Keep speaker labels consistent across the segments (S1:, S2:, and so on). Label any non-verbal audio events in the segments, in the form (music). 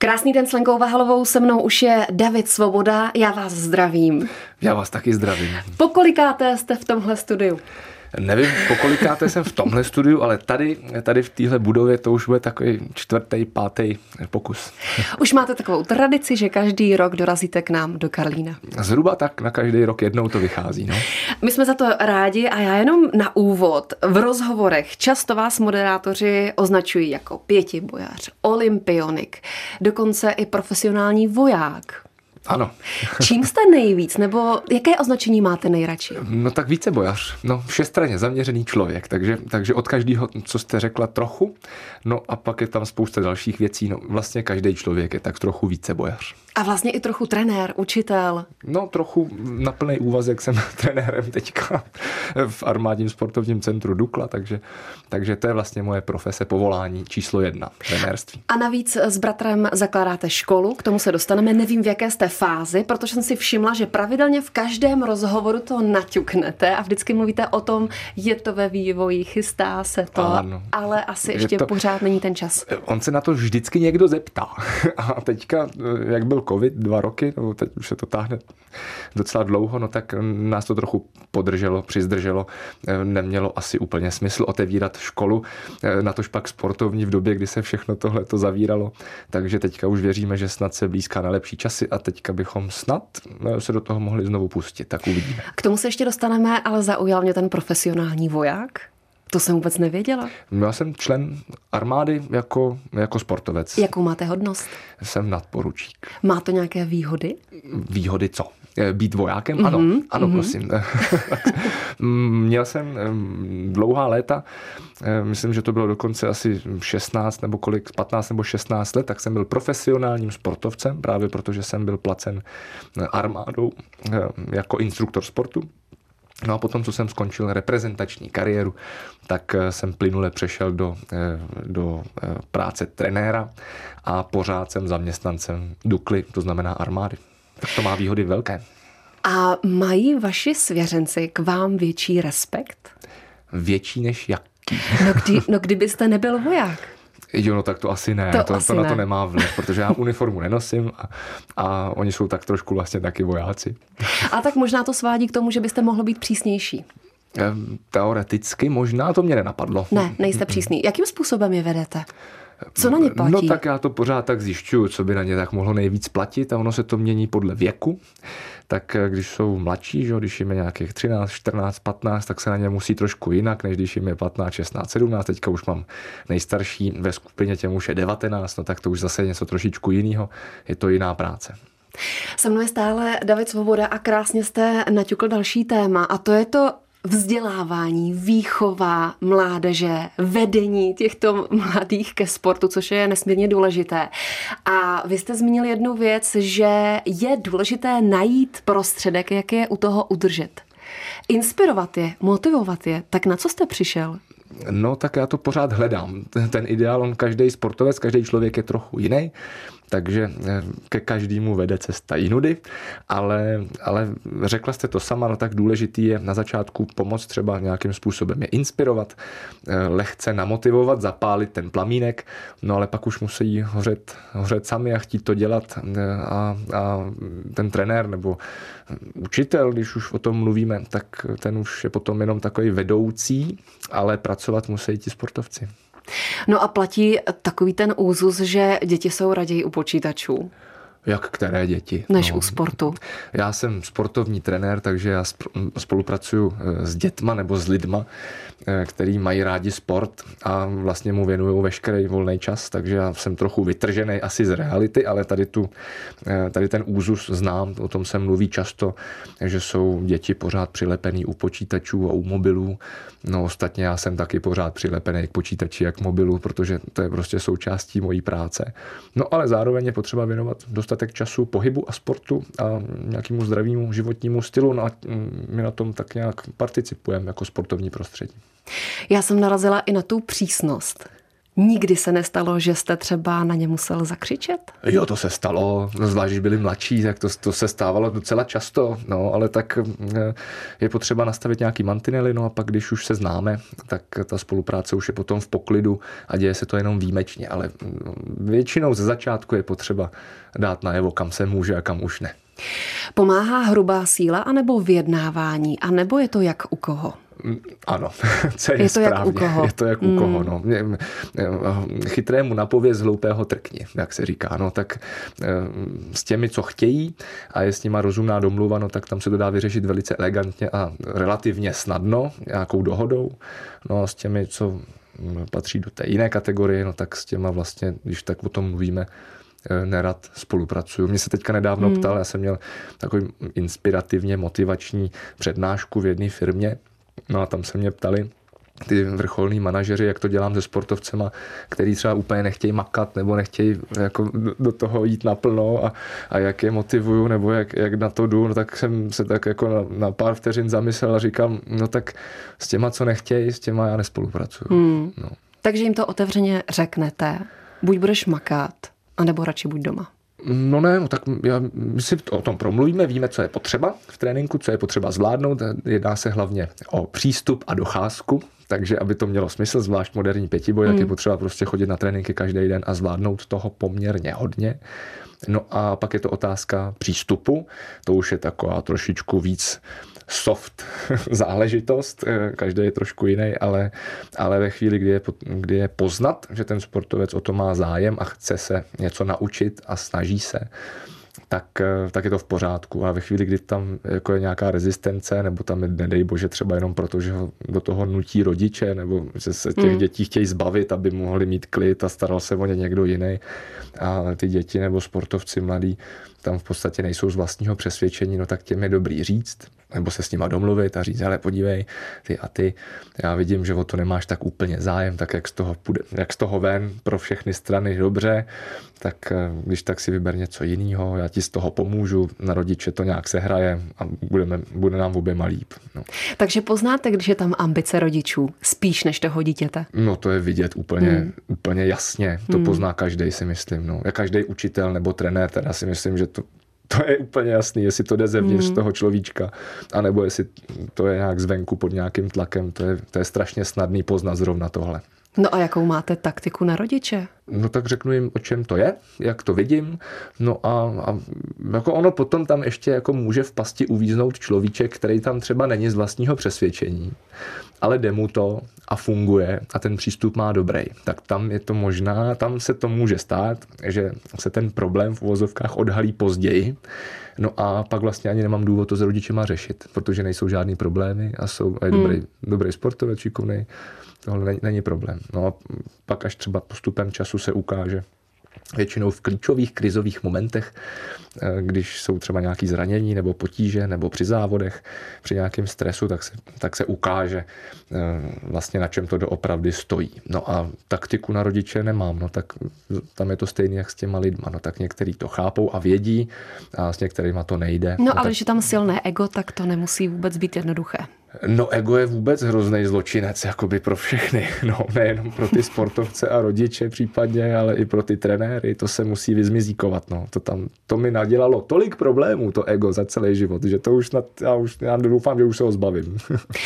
S1: Krásný den s Lenkou Vahalovou, se mnou už je David Svoboda, já vás zdravím.
S2: Já vás taky zdravím.
S1: Pokolikáté jste v tomhle studiu?
S2: Nevím, pokolikáte jsem v tomhle studiu, ale tady, tady v téhle budově to už bude takový čtvrtý, pátý pokus.
S1: Už máte takovou tradici, že každý rok dorazíte k nám do Karlína.
S2: Zhruba tak na každý rok jednou to vychází. No.
S1: My jsme za to rádi a já jenom na úvod. V rozhovorech často vás moderátoři označují jako pětibojař, olympionik, dokonce i profesionální voják.
S2: Ano. (laughs)
S1: Čím jste nejvíc, nebo jaké označení máte nejradši?
S2: No tak více bojař. No všestranně zaměřený člověk, takže, takže od každého, co jste řekla, trochu. No a pak je tam spousta dalších věcí. No vlastně každý člověk je tak trochu více bojař.
S1: A vlastně i trochu trenér, učitel.
S2: No trochu na plný úvazek jsem (laughs) trenérem teďka v armádním sportovním centru Dukla, takže, takže to je vlastně moje profese, povolání číslo jedna, trenérství.
S1: A navíc s bratrem zakládáte školu, k tomu se dostaneme, nevím v jaké jste fázi, protože jsem si všimla, že pravidelně v každém rozhovoru to naťuknete a vždycky mluvíte o tom, je to ve vývoji, chystá se to, ano. ale asi ještě to, pořád není ten čas.
S2: On se na to vždycky někdo zeptá. (laughs) A teďka, jak byl covid dva roky, nebo teď už se to táhne docela dlouho, no tak nás to trochu podrželo, přizdrželo. Nemělo asi úplně smysl otevírat školu, na tož pak sportovní v době, kdy se všechno tohle to zavíralo. Takže teďka už věříme, že snad se blízká na lepší časy a teďka bychom snad se do toho mohli znovu pustit, tak uvidíme.
S1: K tomu se ještě dostaneme, ale zaujal mě ten profesionální voják. To jsem vůbec nevěděla.
S2: Já jsem člen armády jako, jako sportovec.
S1: Jakou máte hodnost?
S2: Jsem nadporučík.
S1: Má to nějaké výhody?
S2: Výhody co? Eh, být vojákem? Mm-hmm. Ano, ano, mm-hmm. prosím. (laughs) Měl jsem dlouhá léta, eh, myslím, že to bylo dokonce asi 16 nebo kolik, 15 nebo 16 let, tak jsem byl profesionálním sportovcem, právě protože jsem byl placen armádou eh, jako instruktor sportu. No a potom, co jsem skončil reprezentační kariéru, tak jsem plynule přešel do, do práce trenéra a pořád jsem zaměstnancem Dukly, to znamená armády. Tak to má výhody velké.
S1: A mají vaši svěřenci k vám větší respekt?
S2: Větší než jaký?
S1: No, kdy, (laughs) no kdybyste nebyl voják.
S2: Jo, no tak to asi ne, to, to, asi to na ne. to nemá vliv, protože já uniformu nenosím a, a oni jsou tak trošku vlastně taky vojáci.
S1: A tak možná to svádí k tomu, že byste mohl být přísnější.
S2: Teoreticky možná to mě nenapadlo.
S1: Ne, nejste přísný. Jakým způsobem je vedete? Co na ně platí?
S2: No tak já to pořád tak zjišťuju, co by na ně tak mohlo nejvíc platit a ono se to mění podle věku. Tak eh, když jsou mladší, že, když jim je nějakých 13, 14, 15, tak se na ně musí trošku jinak, než když jim je 15, 16, 17. Teďka už mám nejstarší ve skupině, těm už je 19, no tak to už zase je něco trošičku jiného. Je to jiná práce.
S1: Se mnou je stále David Svoboda a krásně jste naťukl další téma a to je to vzdělávání, výchova mládeže, vedení těchto mladých ke sportu, což je nesmírně důležité. A vy jste zmínil jednu věc, že je důležité najít prostředek, jak je u toho udržet. Inspirovat je, motivovat je. Tak na co jste přišel?
S2: No, tak já to pořád hledám. Ten ideál, on každý sportovec, každý člověk je trochu jiný takže eh, ke každému vede cesta jinudy, ale, ale řekla jste to sama, no tak důležitý je na začátku pomoct třeba nějakým způsobem je inspirovat, eh, lehce namotivovat, zapálit ten plamínek, no ale pak už musí hořet, hořet sami a chtít to dělat eh, a, a ten trenér nebo učitel, když už o tom mluvíme, tak ten už je potom jenom takový vedoucí, ale pracovat musí ti sportovci.
S1: No a platí takový ten úzus, že děti jsou raději u počítačů.
S2: Jak které děti?
S1: Než no. u sportu.
S2: Já jsem sportovní trenér, takže já spolupracuju s dětma nebo s lidma, eh, který mají rádi sport a vlastně mu věnuju veškerý volný čas, takže já jsem trochu vytržený asi z reality, ale tady, tu, eh, tady ten úzus znám, o tom se mluví často, že jsou děti pořád přilepený u počítačů a u mobilů. No ostatně já jsem taky pořád přilepený k počítači jak k mobilu, protože to je prostě součástí mojí práce. No ale zároveň je potřeba věnovat dostat dostatek času pohybu a sportu a nějakému zdravému životnímu stylu. No a my na tom tak nějak participujeme jako sportovní prostředí.
S1: Já jsem narazila i na tu přísnost. Nikdy se nestalo, že jste třeba na ně musel zakřičet?
S2: Jo, to se stalo, zvlášť, když byli mladší, tak to, to se stávalo docela často, no, ale tak eh, je potřeba nastavit nějaký mantinely, no a pak, když už se známe, tak ta spolupráce už je potom v poklidu a děje se to jenom výjimečně, ale mm, většinou ze začátku je potřeba dát najevo, kam se může a kam už ne.
S1: Pomáhá hrubá síla anebo vyjednávání, anebo je to jak u koho?
S2: Ano, (laughs) co je, je to správně. Jak u koho? Je to jak mm. u koho. No. Chytrému napověz hloupého trkni, jak se říká. No, tak s těmi, co chtějí a je s nima rozumná domluva, no, tak tam se to dá vyřešit velice elegantně a relativně snadno, nějakou dohodou. No a s těmi, co patří do té jiné kategorie, no tak s těma vlastně, když tak o tom mluvíme, Eh, nerad spolupracuju. Mě se teďka nedávno hmm. ptal, já jsem měl takový inspirativně motivační přednášku v jedné firmě, no a tam se mě ptali, ty vrcholní manažeři, jak to dělám se sportovcema, který třeba úplně nechtějí makat nebo nechtějí jako do toho jít naplno a, a jak je motivuju nebo jak, jak na to jdu, no tak jsem se tak jako na, na pár vteřin zamyslel a říkám, no tak s těma, co nechtějí, s těma já nespolupracuju. Hmm. No.
S1: Takže jim to otevřeně řeknete, buď budeš makat, a nebo radši buď doma?
S2: No ne, no tak já, my si o tom promluvíme, víme, co je potřeba v tréninku, co je potřeba zvládnout. Jedná se hlavně o přístup a docházku, takže aby to mělo smysl, zvlášť moderní pětiboj, mm. tak je hmm. potřeba prostě chodit na tréninky každý den a zvládnout toho poměrně hodně. No a pak je to otázka přístupu, to už je taková trošičku víc soft (laughs) záležitost, eh, každý je trošku jiný, ale, ale ve chvíli, kdy je, kdy je poznat, že ten sportovec o to má zájem a chce se něco naučit a snaží se, tak, eh, tak je to v pořádku. A ve chvíli, kdy tam jako je nějaká rezistence, nebo tam je, nedej bože, třeba jenom proto, že ho do toho nutí rodiče, nebo že se těch mm. dětí chtějí zbavit, aby mohli mít klid a staral se o ně někdo jiný. A ty děti nebo sportovci mladí tam v podstatě nejsou z vlastního přesvědčení, no tak těm je dobrý říct, nebo se s nima domluvit a říct, ale podívej, ty a ty, já vidím, že o to nemáš tak úplně zájem, tak jak z toho, půjde, jak z toho ven pro všechny strany dobře, tak eh, když tak si vyber něco jiného, já ti z toho pomůžu, na rodiče to nějak se hraje a budeme, bude nám oběma líp. No.
S1: Takže poznáte, když je tam ambice rodičů, spíš než toho dítěte?
S2: No to je vidět úplně, hmm. úplně jasně, to hmm. pozná každý si myslím. No. Každý učitel nebo trenér, teda si myslím, že to to je úplně jasný, jestli to jde zevnitř mm. toho človíčka, anebo jestli to je nějak zvenku pod nějakým tlakem. To je, to je strašně snadný poznat zrovna tohle.
S1: No a jakou máte taktiku na rodiče?
S2: No tak řeknu jim, o čem to je, jak to vidím. No a, a jako ono potom tam ještě jako může v pasti uvíznout človíček, který tam třeba není z vlastního přesvědčení, ale jde mu to a funguje a ten přístup má dobrý. Tak tam je to možná, tam se to může stát, že se ten problém v uvozovkách odhalí později, No a pak vlastně ani nemám důvod to s rodičema řešit, protože nejsou žádný problémy a jsou a je hmm. dobrý, dobrý sportovec, šikovný tohle není, není problém. No a pak až třeba postupem času se ukáže, většinou v klíčových krizových momentech, eh, když jsou třeba nějaké zranění nebo potíže nebo při závodech, při nějakém stresu, tak se, tak se ukáže eh, vlastně na čem to doopravdy stojí. No a taktiku na rodiče nemám, no tak tam je to stejné jak s těma lidma, no tak některý to chápou a vědí a s některýma to nejde.
S1: No,
S2: no
S1: ale
S2: tak...
S1: když je tam silné ego, tak to nemusí vůbec být jednoduché.
S2: No ego je vůbec hrozný zločinec, jakoby pro všechny, (laughs) no nejenom pro ty sportovce a rodiče případně, ale i pro ty trenéry, to se musí vyzmizíkovat, no. To tam, to mi nadělalo tolik problémů, to ego za celý život, že to už, na, já už, já doufám, že už se ho zbavím.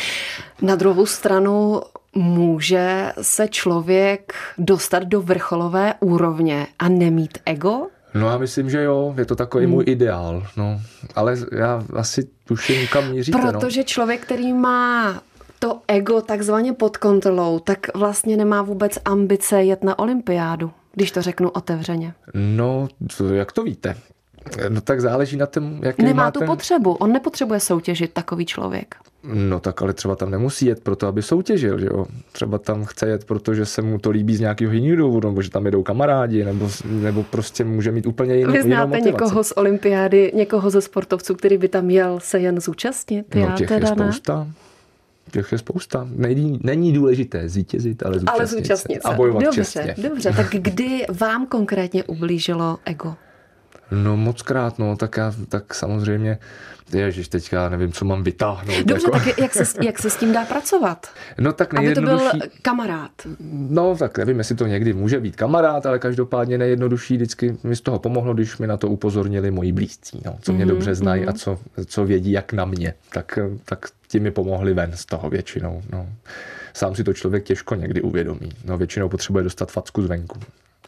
S2: (laughs)
S1: Na druhou stranu může se člověk dostat do vrcholové úrovně a nemít ego?
S2: No já myslím, že jo, je to takový hmm. můj ideál, no. Ale já asi tuším, kam míříte,
S1: no. Protože no. člověk, který má to ego takzvaně pod kontrolou, tak vlastně nemá vůbec ambice jet na olympiádu, když to řeknu otevřeně.
S2: No, jak to víte? No tak záleží na tom, jaký
S1: Nemá
S2: má
S1: tu
S2: ten...
S1: potřebu, on nepotřebuje soutěžit takový člověk.
S2: No tak ale třeba tam nemusí jet proto, aby soutěžil, že jo. Třeba tam chce jet, protože se mu to líbí z nějakého jiného důvodu, nebo že tam jedou kamarádi, nebo, nebo prostě může mít úplně jinou,
S1: Vy znáte jinou někoho z olympiády, někoho ze sportovců, který by tam jel se jen zúčastnit?
S2: No Já těch teda je spousta. Ne? Těch je spousta. Není, není důležité zvítězit, ale zúčastnit, ale zúčastnit se. A bojovat
S1: dobře,
S2: čestně.
S1: Dobře, tak kdy vám konkrétně ublížilo ego?
S2: No moc krát, no, tak já, tak samozřejmě, ježiš, teďka nevím, co mám vytáhnout.
S1: Dobře, jako. tak jak se, jak se s tím dá pracovat?
S2: No tak
S1: nejjednodušší... Aby to byl kamarád.
S2: No tak nevím, jestli to někdy může být kamarád, ale každopádně nejjednodušší vždycky mi z toho pomohlo, když mi na to upozornili moji blízcí, no, co mě mm-hmm, dobře znají mm-hmm. a co, co vědí jak na mě, tak, tak ti mi pomohli ven z toho většinou. No. Sám si to člověk těžko někdy uvědomí. No, většinou potřebuje dostat facku zvenku.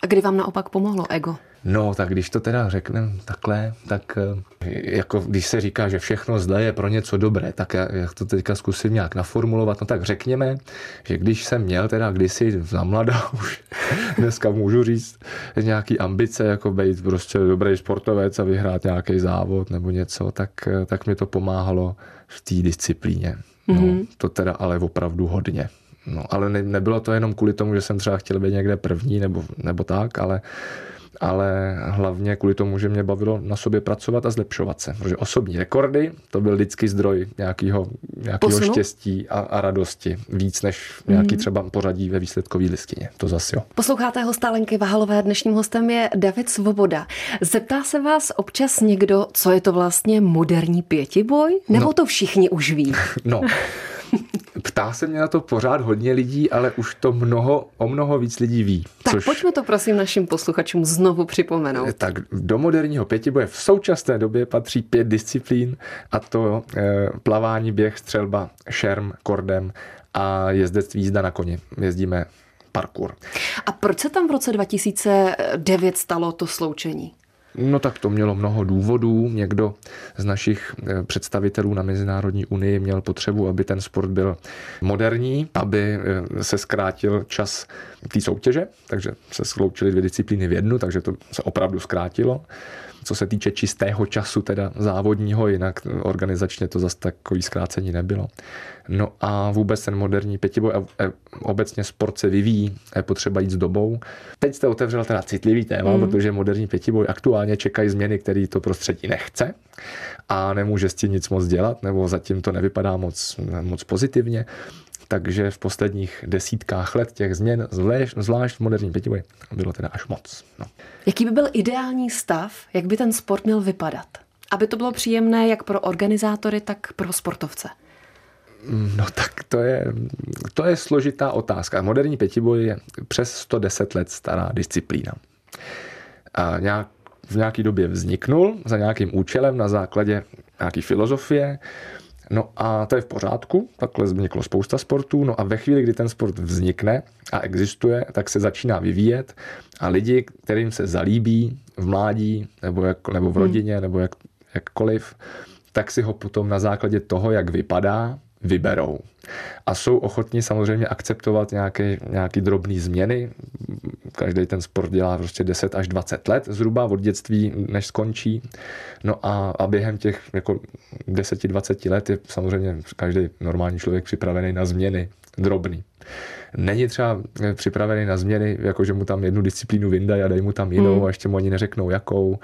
S1: A kdy vám naopak pomohlo ego?
S2: No, tak když to teda řekneme takhle, tak eh, jako když se říká, že všechno zlé je pro něco dobré, tak já, jak to teďka zkusím nějak naformulovat, no tak řekněme, že když jsem měl teda kdysi za mladá (laughs) už, dneska můžu říct, nějaký ambice, jako být prostě dobrý sportovec a vyhrát nějaký závod nebo něco, tak, eh, tak mi to pomáhalo v té disciplíně. No, mm-hmm. To teda ale opravdu hodně. No, ale ne, nebylo to jenom kvůli tomu, že jsem třeba chtěl být někde první nebo, nebo tak, ale ale hlavně kvůli tomu, že mě bavilo na sobě pracovat a zlepšovat se. Protože osobní rekordy, to byl vždycky zdroj nějakého, nějakého štěstí a, a radosti. Víc než nějaký mm. třeba pořadí ve výsledkové listině. To zase jo.
S1: Posloucháte hostálenky Vahalové. Dnešním hostem je David Svoboda. Zeptá se vás občas někdo, co je to vlastně moderní pětiboj? Nebo no. to všichni už ví? (laughs)
S2: No, Ptá se mě na to pořád hodně lidí, ale už to mnoho, o mnoho víc lidí ví.
S1: Tak což... pojďme to prosím našim posluchačům znovu připomenout.
S2: Tak do moderního pětiboje v současné době patří pět disciplín a to e, plavání, běh, střelba, šerm, kordem a jezdectví jízda na koni. Jezdíme parkour.
S1: A proč se tam v roce 2009 stalo to sloučení?
S2: No tak to mělo mnoho důvodů. Někdo z našich eh, představitelů na Mezinárodní unii měl potřebu, aby ten sport byl moderní, aby eh, se zkrátil čas té soutěže, takže se sloučily dvě disciplíny v jednu, takže to se opravdu zkrátilo co se týče čistého času, teda závodního, jinak organizačně to zase takový zkrácení nebylo. No a vůbec ten moderní pětiboj a obecně sport se vyvíjí, je potřeba jít s dobou. Teď jste otevřel teda citlivý téma, mm. protože moderní pětiboj aktuálně čekají změny, které to prostředí nechce a nemůže s tím nic moc dělat, nebo zatím to nevypadá moc, moc pozitivně takže v posledních desítkách let těch změn, zvlášť v moderním pětiboji, bylo teda až moc. No.
S1: Jaký by byl ideální stav, jak by ten sport měl vypadat? Aby to bylo příjemné jak pro organizátory, tak pro sportovce.
S2: No tak to je, to je složitá otázka. Moderní pětiboj je přes 110 let stará disciplína. A nějak, v nějaké době vzniknul za nějakým účelem na základě nějaké filozofie, No a to je v pořádku, takhle vzniklo spousta sportů, no a ve chvíli, kdy ten sport vznikne a existuje, tak se začíná vyvíjet a lidi, kterým se zalíbí v mládí nebo, jak, nebo v hmm. rodině nebo jak, jakkoliv, tak si ho potom na základě toho, jak vypadá, vyberou. A jsou ochotní samozřejmě akceptovat nějaké, nějaké drobné změny. Každý ten sport dělá prostě 10 až 20 let zhruba od dětství, než skončí. No a, a během těch jako 10-20 let je samozřejmě každý normální člověk připravený na změny drobný není třeba připravený na změny, jako že mu tam jednu disciplínu vyndají a dají mu tam jinou hmm. a ještě mu ani neřeknou jakou.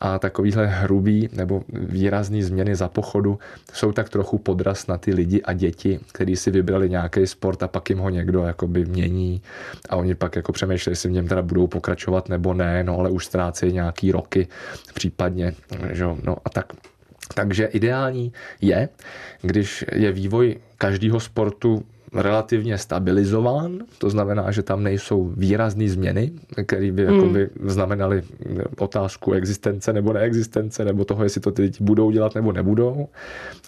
S2: A takovýhle hrubý nebo výrazný změny za pochodu jsou tak trochu podraz na ty lidi a děti, kteří si vybrali nějaký sport a pak jim ho někdo jakoby mění a oni pak jako přemýšlejí, jestli v něm teda budou pokračovat nebo ne, no ale už ztrácejí nějaký roky případně, že no a tak takže ideální je, když je vývoj každého sportu relativně stabilizován, to znamená, že tam nejsou výrazné změny, které by hmm. jakoby znamenaly otázku existence nebo neexistence, nebo toho, jestli to ty děti budou dělat nebo nebudou.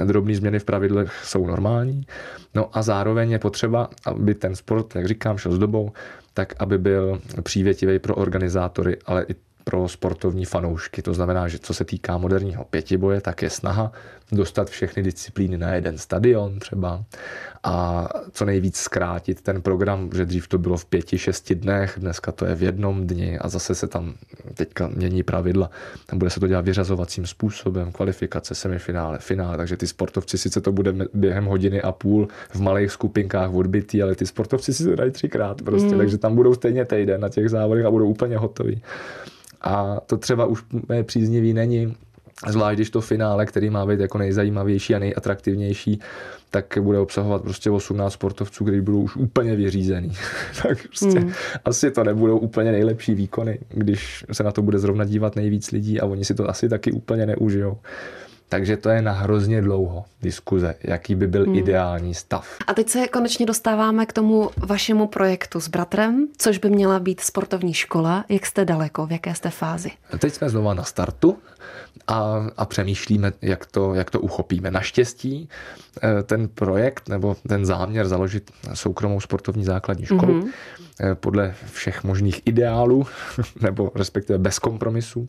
S2: Drobné změny v pravidlech jsou normální. No a zároveň je potřeba, aby ten sport, jak říkám, šel s dobou, tak aby byl přívětivý pro organizátory, ale i pro sportovní fanoušky. To znamená, že co se týká moderního pětiboje, tak je snaha dostat všechny disciplíny na jeden stadion třeba a co nejvíc zkrátit ten program, že dřív to bylo v pěti, šesti dnech, dneska to je v jednom dni a zase se tam teďka mění pravidla. Tam bude se to dělat vyřazovacím způsobem, kvalifikace, semifinále, finále, takže ty sportovci sice to bude během hodiny a půl v malých skupinkách odbytý, ale ty sportovci si to dají třikrát prostě, mm. takže tam budou stejně týden na těch závodech a budou úplně hotoví. A to třeba už příznivý není Zvlášť když to finále, který má být jako nejzajímavější a nejatraktivnější, tak bude obsahovat prostě 18 sportovců, kteří budou už úplně vyřízený. (laughs) tak prostě hmm. asi to nebudou úplně nejlepší výkony, když se na to bude zrovna dívat nejvíc lidí a oni si to asi taky úplně neužijou. Takže to je na hrozně dlouho diskuze, jaký by byl hmm. ideální stav.
S1: A teď se konečně dostáváme k tomu vašemu projektu s bratrem, což by měla být sportovní škola. Jak jste daleko, v jaké jste fázi?
S2: Teď jsme znova na startu a, a přemýšlíme, jak to, jak to uchopíme. Naštěstí eh, ten projekt nebo ten záměr založit soukromou sportovní základní školu mm-hmm. Podle všech možných ideálů, (laughs) nebo respektive bez kompromisů.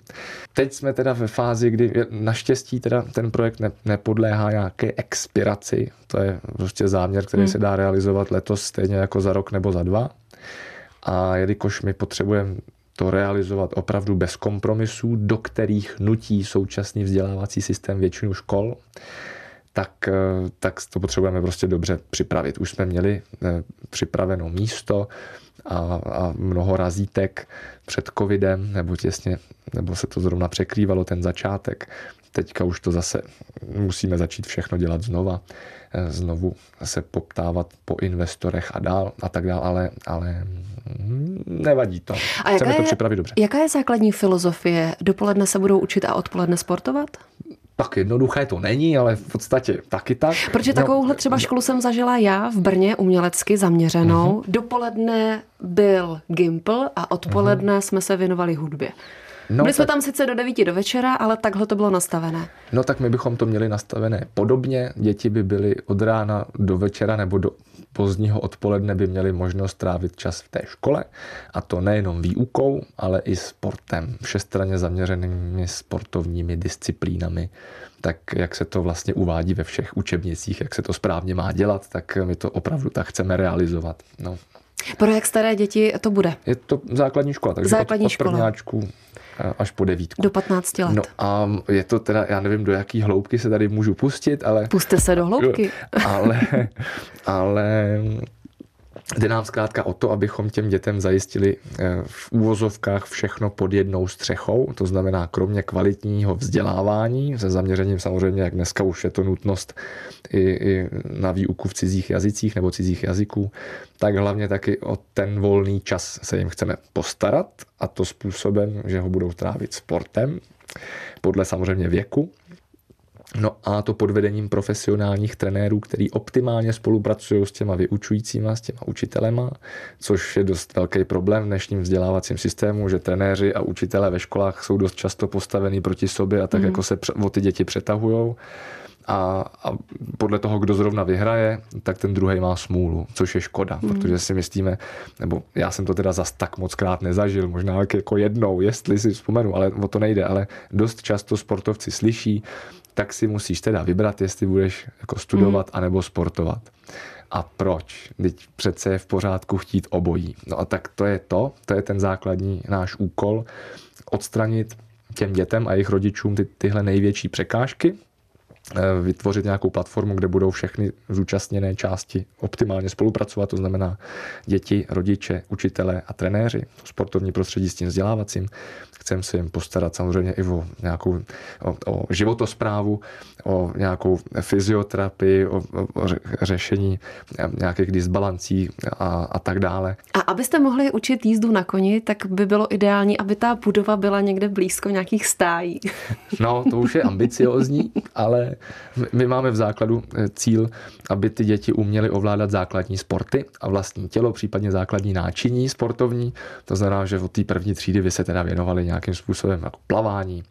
S2: Teď jsme teda ve fázi, kdy naštěstí teda ten projekt ne, nepodléhá nějaké expiraci. To je prostě záměr, který mm. se dá realizovat letos stejně jako za rok nebo za dva. A jelikož my potřebujeme to realizovat opravdu bez kompromisů, do kterých nutí současný vzdělávací systém většinu škol, tak, eh, tak to potřebujeme prostě dobře připravit. Už jsme měli eh, připraveno místo a, a mnoho razítek před covidem, nebo těsně, nebo se to zrovna překrývalo ten začátek. Teďka už to zase musíme začít všechno dělat znova, eh, znovu se poptávat po investorech a dál a tak dál, ale, ale nevadí to. A Chceme je, to připravit dobře.
S1: Jaká je základní filozofie? Dopoledne se budou učit a odpoledne sportovat?
S2: Tak jednoduché to není, ale v podstatě taky tak.
S1: Protože no, takovouhle třeba školu jsem zažila já v Brně umělecky zaměřenou. Uh-huh. Dopoledne byl Gimpl a odpoledne uh-huh. jsme se věnovali hudbě. No, Byli jsme tak... tam sice do 9 do večera, ale takhle to bylo nastavené.
S2: No tak my bychom to měli nastavené podobně. Děti by byly od rána do večera nebo do pozdního odpoledne by měli možnost trávit čas v té škole a to nejenom výukou, ale i sportem, všestranně zaměřenými sportovními disciplínami, tak jak se to vlastně uvádí ve všech učebnicích, jak se to správně má dělat, tak my to opravdu tak chceme realizovat. No.
S1: Pro jak staré děti to bude?
S2: Je to základní škola, takže základní od, od prvňáčku až po devítku.
S1: Do 15 let.
S2: No a je to teda, já nevím, do jaký hloubky se tady můžu pustit, ale...
S1: Puste se do hloubky. (laughs)
S2: ale, ale Jde nám zkrátka o to, abychom těm dětem zajistili eh, v úvozovkách všechno pod jednou střechou, to znamená kromě kvalitního vzdělávání, se zaměřením samozřejmě, jak dneska už je to nutnost i, i na výuku v cizích jazycích nebo cizích jazyků, tak hlavně taky o ten volný čas se jim chceme postarat a to způsobem, že ho budou trávit sportem, podle samozřejmě věku, No a to pod vedením profesionálních trenérů, který optimálně spolupracují s těma vyučujícíma, s těma učitelema, což je dost velký problém v dnešním vzdělávacím systému, že trenéři a učitelé ve školách jsou dost často postavení proti sobě a tak mm. jako se o ty děti přetahujou. A, a podle toho, kdo zrovna vyhraje, tak ten druhý má smůlu, což je škoda, mm. protože si myslíme, nebo já jsem to teda zas tak moc krát nezažil, možná jako jednou, jestli si vzpomenu, ale o to nejde, ale dost často sportovci slyší, tak si musíš teda vybrat, jestli budeš jako studovat mm. anebo sportovat. A proč? Teď přece je v pořádku chtít obojí. No a tak to je to, to je ten základní náš úkol, odstranit těm dětem a jejich rodičům ty, tyhle největší překážky, vytvořit nějakou platformu, kde budou všechny zúčastněné části optimálně spolupracovat, to znamená děti, rodiče, učitelé a trenéři, sportovní prostředí s tím vzdělávacím. Chceme se jim postarat samozřejmě i o nějakou o, o životosprávu, o nějakou fyzioterapii, o, o řešení nějakých disbalancí a, a tak dále.
S1: A abyste mohli učit jízdu na koni, tak by bylo ideální, aby ta budova byla někde blízko nějakých stájí.
S2: No, to už je ambiciozní, ale my máme v základu eh, cíl, aby ty děti uměly ovládat základní sporty a vlastní tělo, případně základní náčiní sportovní. To znamená, že od té první třídy by se teda věnovali nějakým způsobem jako plavání,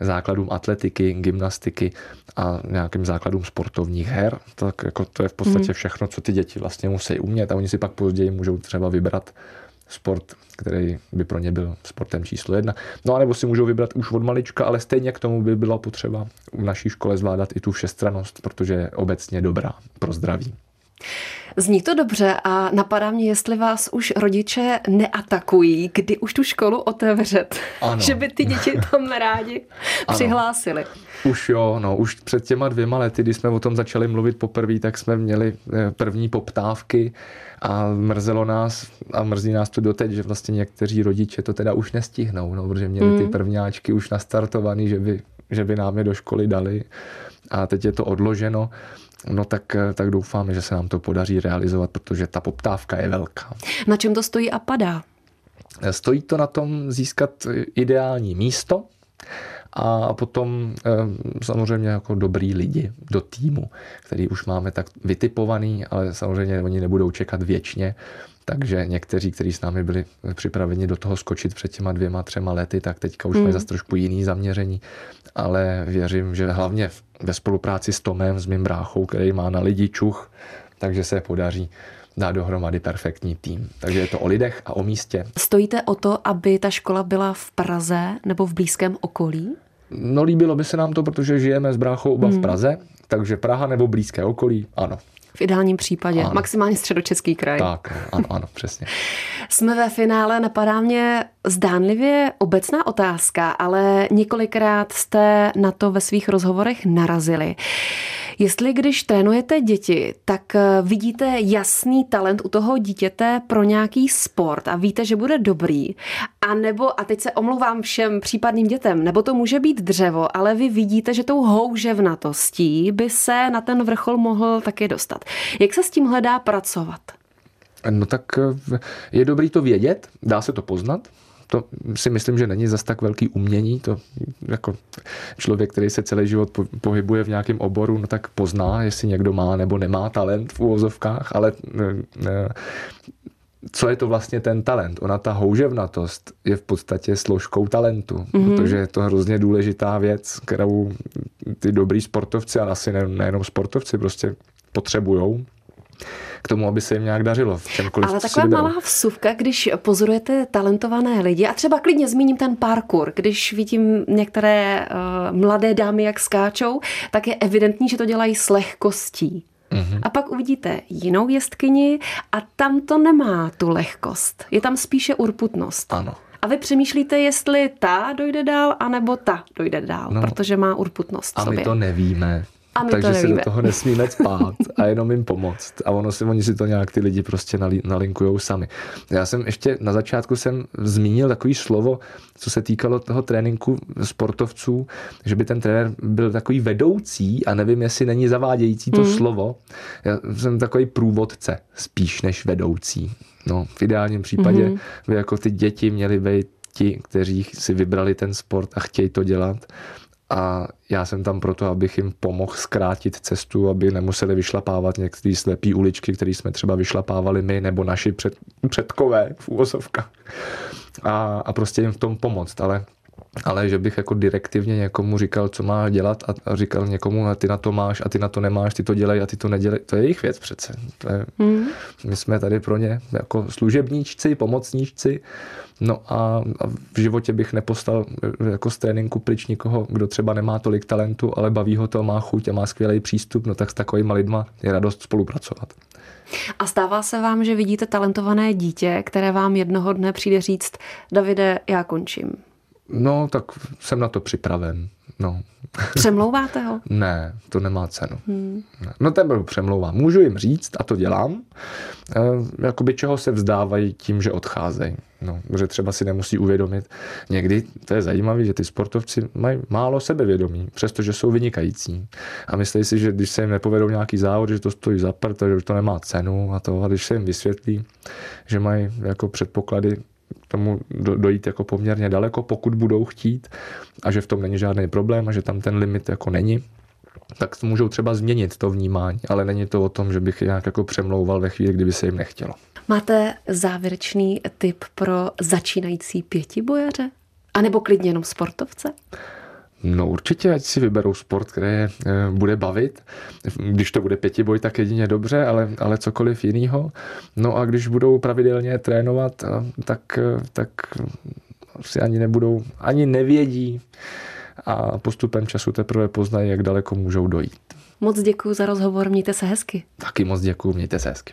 S2: základům atletiky, gymnastiky a nějakým základům sportovních her. Tak jako to je v podstatě mhm. všechno, co ty děti vlastně musí umět a oni si pak později můžou třeba vybrat sport, který by pro ně byl sportem číslo jedna. No a nebo si můžou vybrat už od malička, ale stejně k tomu by bylo potřeba v naší škole zvládat i tu všestranost, protože je obecně dobrá pro zdraví.
S1: Zní to dobře a napadá mě, jestli vás už rodiče neatakují, kdy už tu školu otevřet. Ano. (laughs) že by ty děti tam rádi (laughs) ano. přihlásili.
S2: Už jo, no, už před těma dvěma lety, kdy jsme o tom začali mluvit poprvé, tak jsme měli eh, první poptávky a mrzelo nás a mrzí nás to doteď, že vlastně někteří rodiče to teda už nestihnou, no, protože měli ty mm. prvňáčky už nastartovaný, že by že by nám je do školy dali a teď je to odloženo, no tak, tak doufáme, že se nám to podaří realizovat, protože ta poptávka je velká.
S1: Na čem to stojí a padá?
S2: Stojí to na tom získat ideální místo, a potom eh, samozřejmě jako dobrý lidi do týmu, který už máme tak vytipovaný, ale samozřejmě oni nebudou čekat věčně, takže někteří, kteří s námi byli připraveni do toho skočit před těma dvěma, třema lety, tak teďka už hmm. mají zase trošku jiný zaměření. Ale věřím, že hlavně ve spolupráci s Tomem, s mým bráchou, který má na lidi čuch, takže se podaří dát dohromady perfektní tým. Takže je to o lidech a o místě.
S1: Stojíte o to, aby ta škola byla v Praze nebo v blízkém okolí?
S2: No líbilo by se nám to, protože žijeme s bráchou oba hmm. v Praze, takže Praha nebo blízké okolí, ano.
S1: V ideálním případě, ano. maximálně středočeský kraj.
S2: Tak, ano, ano, přesně. (laughs)
S1: Jsme ve finále, napadá mě zdánlivě obecná otázka, ale několikrát jste na to ve svých rozhovorech narazili. Jestli když trénujete děti, tak eh, vidíte jasný talent u toho dítěte pro nějaký sport a víte, že bude dobrý, a nebo, a teď se omlouvám všem případným dětem, nebo to může být dřevo, ale vy vidíte, že tou houževnatostí by se na ten vrchol mohl taky dostat. Jak se s tím hledá pracovat?
S2: No tak eh, je dobrý to vědět, dá se to poznat, to si myslím, že není zas tak velký umění. To jako člověk, který se celý život pohybuje v nějakém oboru, no tak pozná, jestli někdo má nebo nemá talent v úvozovkách, ale co je to vlastně ten talent? Ona ta houževnatost je v podstatě složkou talentu, mm-hmm. protože je to hrozně důležitá věc, kterou ty dobrý sportovci, ale asi nejenom sportovci, prostě potřebujou k tomu, aby se jim nějak dařilo v čemkoliv.
S1: Ale taková malá vsuvka, když pozorujete talentované lidi, a třeba klidně zmíním ten parkour, když vidím některé uh, mladé dámy, jak skáčou, tak je evidentní, že to dělají s lehkostí. Mm-hmm. A pak uvidíte jinou jestkyni a tam to nemá tu lehkost. Je tam spíše urputnost.
S2: Ano.
S1: A vy přemýšlíte, jestli ta dojde dál, anebo ta dojde dál, no, protože má urputnost.
S2: A my to nevíme.
S1: A my
S2: takže
S1: to
S2: si do toho nesmíme spát a jenom jim pomoct. A ono si, oni si to nějak ty lidi prostě nalinkujou sami. Já jsem ještě na začátku jsem zmínil takový slovo, co se týkalo toho tréninku sportovců, že by ten trenér byl takový vedoucí a nevím, jestli není zavádějící to mm. slovo. Já jsem takový průvodce spíš než vedoucí. No, v ideálním případě mm. by jako ty děti měly být ti, kteří si vybrali ten sport a chtějí to dělat a já jsem tam proto, abych jim pomohl zkrátit cestu, aby nemuseli vyšlapávat některé slepé uličky, které jsme třeba vyšlapávali my nebo naši před, předkové v úvozovkách. A, a prostě jim v tom pomoct, ale ale že bych jako direktivně někomu říkal, co má dělat a říkal někomu, a ty na to máš a ty na to nemáš, ty to dělej a ty to nedělej, to je jejich věc přece. To je, mm. My jsme tady pro ně jako služebníčci, pomocníčci, no a, a v životě bych nepostal jako z tréninku pryč nikoho, kdo třeba nemá tolik talentu, ale baví ho to, má chuť a má skvělý přístup, no tak s takovými lidma je radost spolupracovat.
S1: A stává se vám, že vidíte talentované dítě, které vám jednoho dne přijde říct, Davide, já končím.
S2: No, tak jsem na to připraven. No. (laughs)
S1: Přemlouváte ho?
S2: ne, to nemá cenu. Hmm. No tebe přemlouvám. Můžu jim říct, a to dělám, eh, jakoby čeho se vzdávají tím, že odcházejí. No, že třeba si nemusí uvědomit. Někdy to je zajímavé, že ty sportovci mají málo sebevědomí, přestože jsou vynikající. A myslí si, že když se jim nepovedou nějaký závod, že to stojí za prd, že to nemá cenu a to. A když se jim vysvětlí, že mají jako předpoklady tomu dojít jako poměrně daleko, pokud budou chtít a že v tom není žádný problém a že tam ten limit jako není, tak můžou třeba změnit to vnímání, ale není to o tom, že bych nějak jako přemlouval ve chvíli, kdyby se jim nechtělo.
S1: Máte závěrečný tip pro začínající pětibojaře? A nebo klidně jenom sportovce?
S2: No určitě, ať si vyberou sport, který je eh, bude bavit. Když to bude pětiboj, tak jedině dobře, ale, ale cokoliv jiného. No a když budou pravidelně trénovat, eh, tak, eh, tak si ani nebudou, ani nevědí a postupem času teprve poznají, jak daleko můžou dojít.
S1: Moc děkuji za rozhovor, mějte se hezky.
S2: Taky moc děkuji, mějte se hezky.